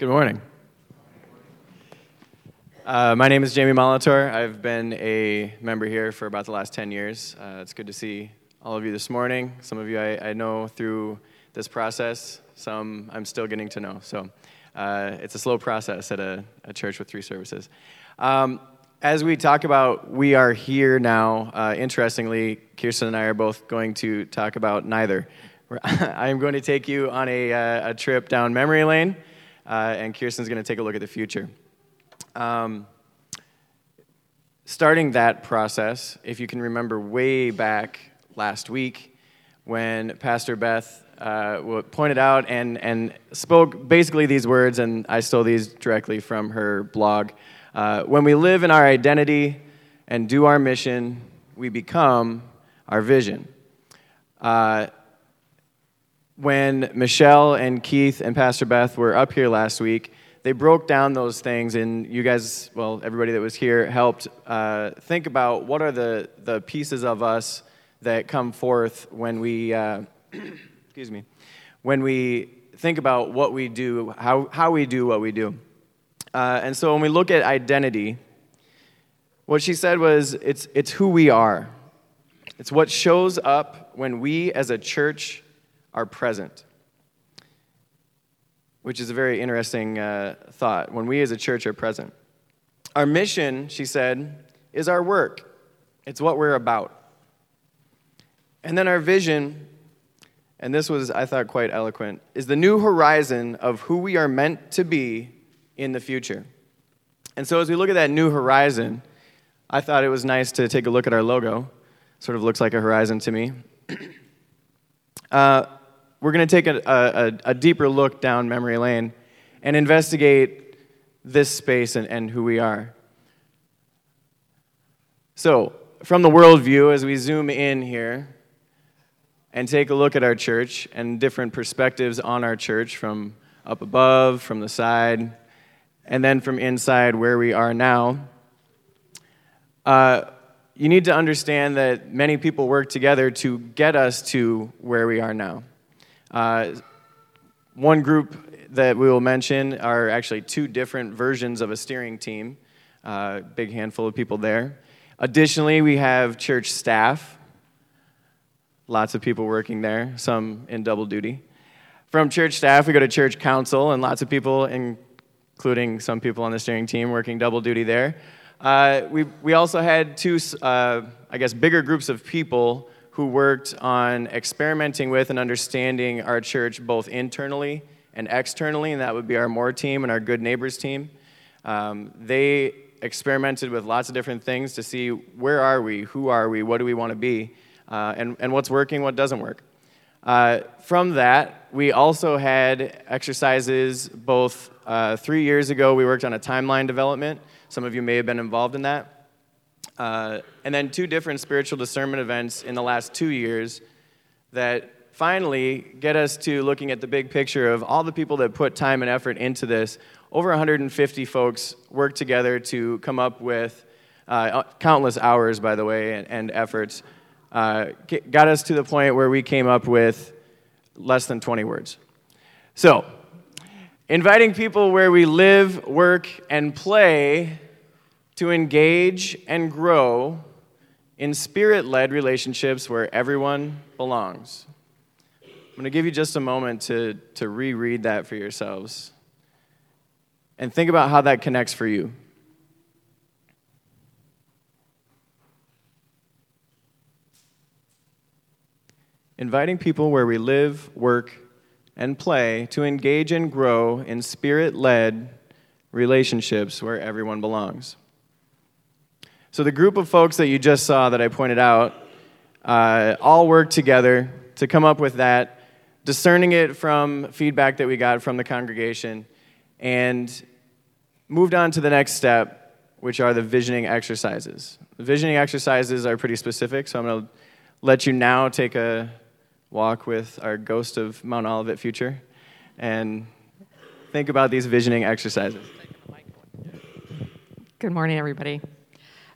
Good morning. Uh, my name is Jamie Molitor. I've been a member here for about the last 10 years. Uh, it's good to see all of you this morning. Some of you I, I know through this process, some I'm still getting to know. So uh, it's a slow process at a, a church with three services. Um, as we talk about we are here now, uh, interestingly, Kirsten and I are both going to talk about neither. I am going to take you on a, uh, a trip down memory lane, uh, and Kirsten's going to take a look at the future. Um, starting that process, if you can remember way back last week when Pastor Beth uh, pointed out and, and spoke basically these words, and I stole these directly from her blog. Uh, when we live in our identity and do our mission, we become our vision. Uh, when Michelle and Keith and Pastor Beth were up here last week, they broke down those things, and you guys, well, everybody that was here helped uh, think about what are the, the pieces of us that come forth when we, uh, excuse me, when we think about what we do, how, how we do what we do. Uh, and so when we look at identity, what she said was it's, it's who we are. It's what shows up when we as a church are present, which is a very interesting uh, thought. When we as a church are present, our mission, she said, is our work, it's what we're about. And then our vision, and this was, I thought, quite eloquent, is the new horizon of who we are meant to be in the future. And so as we look at that new horizon, I thought it was nice to take a look at our logo. Sort of looks like a horizon to me. Uh, we're going to take a, a, a, deeper look down memory lane and investigate this space and, and who we are. So, from the worldview, as we zoom in here, and take a look at our church and different perspectives on our church from up above, from the side, and then from inside where we are now, uh, you need to understand that many people work together to get us to where we are now. Uh, one group that we will mention are actually two different versions of a steering team, uh, big handful of people there. Additionally, we have church staff lots of people working there, some in double duty. From church staff, we go to church council, and lots of people, including some people on the steering team, working double duty there. Uh, we, we also had two, uh, I guess, bigger groups of people who worked on experimenting with and understanding our church both internally and externally, and that would be our More team and our Good Neighbors team. Um, they experimented with lots of different things to see where are we, who are we, what do we want to be uh, and, and what's working, what doesn't work. Uh, from that, we also had exercises both uh, three years ago, we worked on a timeline development. Some of you may have been involved in that. Uh, and then two different spiritual discernment events in the last two years that finally get us to looking at the big picture of all the people that put time and effort into this. Over 150 folks worked together to come up with uh, countless hours, by the way, and, and efforts uh, got us to the point where we came up with less than 20 words. So, inviting people where we live, work, and play to engage and grow in spirit led relationships where everyone belongs. I'm going to give you just a moment to, to reread that for yourselves and think about how that connects for you. inviting people where we live, work, and play to engage and grow in spirit led relationships where everyone belongs. So, the group of folks that you just saw that I pointed out uh, all worked together to come up with that, discerning it from feedback that we got from the congregation, and moved on to the next step, which are the visioning exercises. The visioning exercises are pretty specific, so I'm going to let you now take a walk with our Ghost of Mount Olivet future and think about these visioning exercises. Good morning, everybody.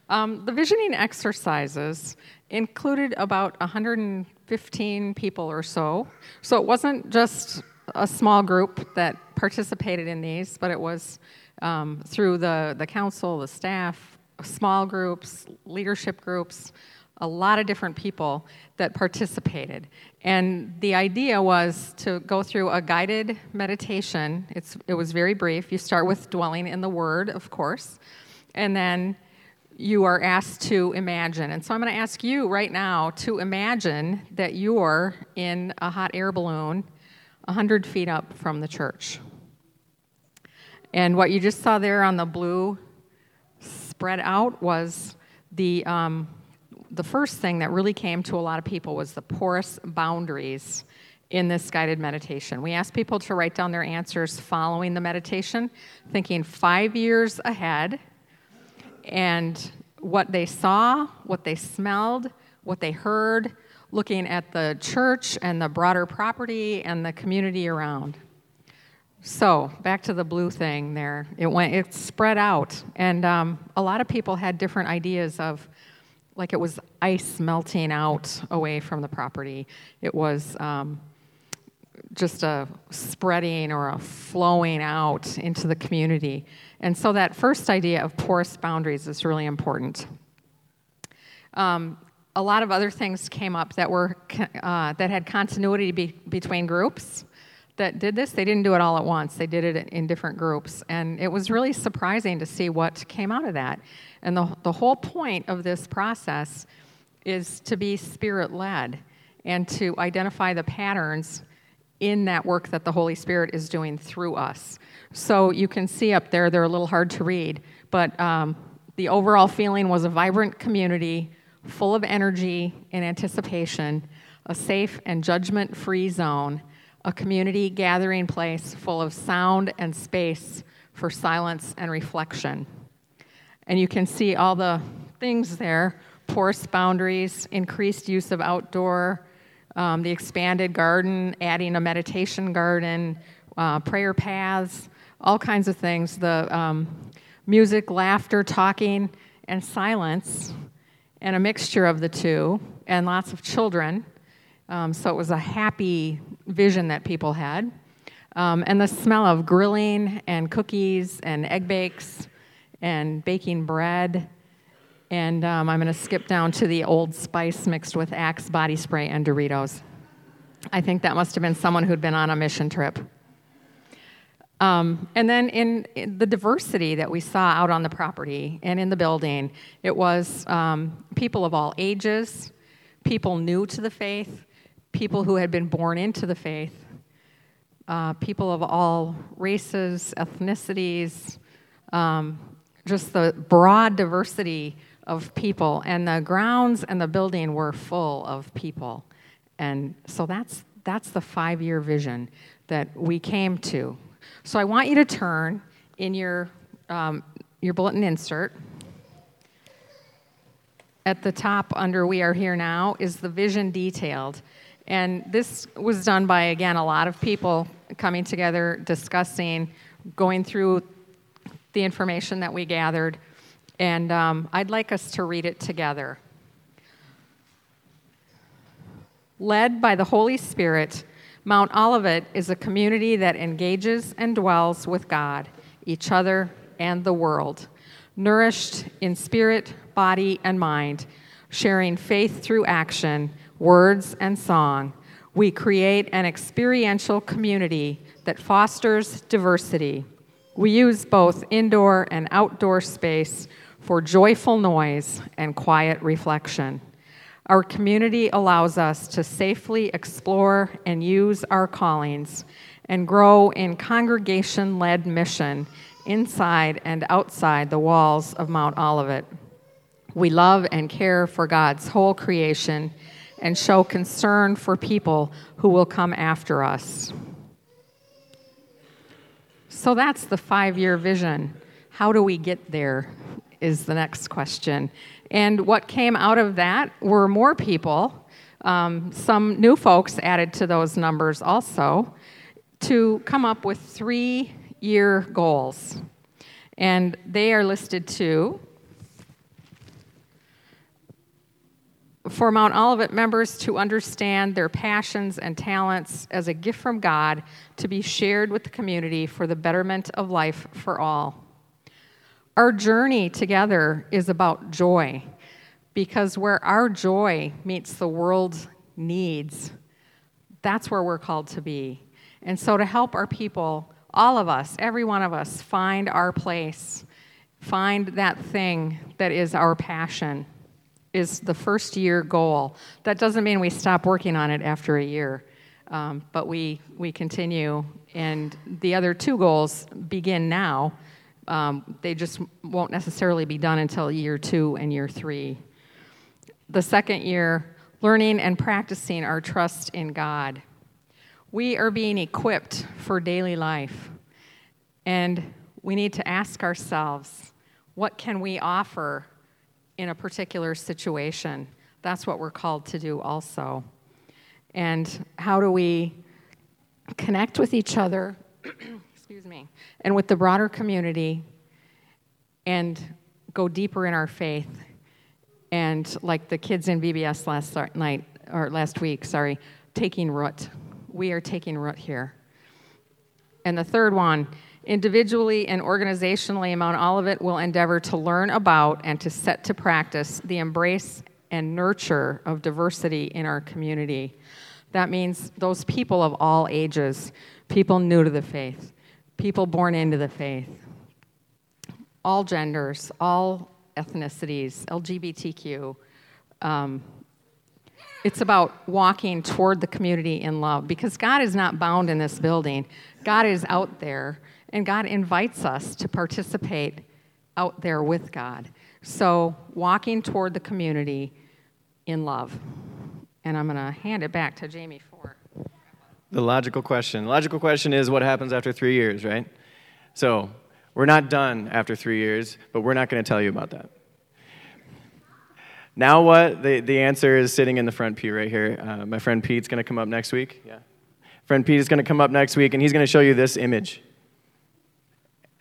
Um, the visioning exercises included about 115 people or so. So it wasn't just a small group that participated in these, but it was um, through the, the council, the staff, small groups, leadership groups, a lot of different people that participated. And the idea was to go through a guided meditation. It's, it was very brief. You start with dwelling in the Word, of course, and then you are asked to imagine. And so I'm going to ask you right now to imagine that you're in a hot air balloon 100 feet up from the church. And what you just saw there on the blue spread out was the, um, the first thing that really came to a lot of people was the porous boundaries in this guided meditation. We asked people to write down their answers following the meditation, thinking five years ahead and what they saw, what they smelled, what they heard, looking at the church and the broader property and the community around. So back to the blue thing there. It went. It spread out, and um, a lot of people had different ideas of, like it was ice melting out away from the property. It was. Um, just a spreading or a flowing out into the community. And so that first idea of porous boundaries is really important. Um, a lot of other things came up that were uh, that had continuity be- between groups that did this. They didn't do it all at once. They did it in different groups, and it was really surprising to see what came out of that. And the the whole point of this process is to be spirit led and to identify the patterns in that work that the Holy Spirit is doing through us. So you can see up there, they're a little hard to read, but um, the overall feeling was a vibrant community full of energy and anticipation, a safe and judgment free zone, a community gathering place full of sound and space for silence and reflection. And you can see all the things there porous boundaries, increased use of outdoor um, the expanded garden, adding a meditation garden, uh, prayer paths, all kinds of things. The um, music, laughter, talking, and silence, and a mixture of the two, and lots of children. Um, so it was a happy vision that people had. Um, and the smell of grilling and cookies and egg bakes and baking bread and um, I'm going to skip down to the Old Spice mixed with Axe body spray and Doritos. I think that must have been someone who'd been on a mission trip. Um, and then in, in, the diversity that we saw out on the property and in the building, it was um, people of all ages, people new to the faith, people who had been born into the faith, uh, people of all races, ethnicities, um, just the broad diversity of people, and the grounds and the building were full of people. And so that's, that's the five year vision that we came to. So I want you to turn in your, um, your bulletin insert. At the top, under We Are Here Now, is the vision detailed. And this was done by, again, a lot of people coming together, discussing, going through the information that we gathered and um, I'd like us to read it together. Led by the Holy Spirit, Mount Olivet is a community that engages and dwells with God, each other, and the world, nourished in spirit, body, and mind, sharing faith through action, words, and song. We create an experiential community that fosters diversity. We use both indoor and outdoor space for joyful noise and quiet reflection. Our community allows us to safely explore and use our callings and grow in congregation led mission inside and outside the walls of Mount Olivet. We love and care for God's whole creation and show concern for people who will come after us. So that's the five year vision. How do we get there? is the next question. And what came out of that were more people, um, some new folks added to those numbers also, to come up with three year goals. And they are listed too. For Mount Olivet members to understand their passions and talents as a gift from God to be shared with the community for the betterment of life for all. Our journey together is about joy because where our joy meets the world's needs, that's where we're called to be. And so, to help our people, all of us, every one of us, find our place, find that thing that is our passion, is the first year goal. That doesn't mean we stop working on it after a year, um, but we, we continue. And the other two goals begin now. Um, they just won't necessarily be done until year two and year three. The second year, learning and practicing our trust in God. We are being equipped for daily life, and we need to ask ourselves what can we offer in a particular situation? That's what we're called to do also. And how do we connect with each other, excuse me, and with the broader community and go deeper in our faith and like the kids in VBS last night or last week, sorry, taking root. We are taking root here. And the third one, individually and organizationally, among all of it, we'll endeavor to learn about and to set to practice the embrace and nurture of diversity in our community. That means those people of all ages, people new to the faith, people born into the faith, all genders, all ethnicities, LGBTQ. Um, it's about walking toward the community in love because God is not bound in this building. God is out there, and God invites us to participate out there with God. So, walking toward the community in love. And I'm going to hand it back to Jamie for. The logical question. The logical question is what happens after three years, right? So, we're not done after three years, but we're not going to tell you about that. Now, what? The, the answer is sitting in the front pew right here. Uh, my friend Pete's going to come up next week. Yeah. Friend Pete is going to come up next week, and he's going to show you this image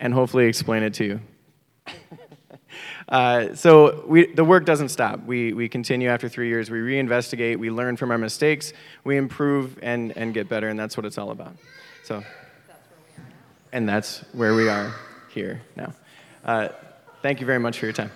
and hopefully explain it to you. uh, so we, the work doesn't stop. We, we continue after three years. We reinvestigate. We learn from our mistakes. We improve and, and get better, and that's what it's all about. So, and that's where we are here now. Uh, thank you very much for your time.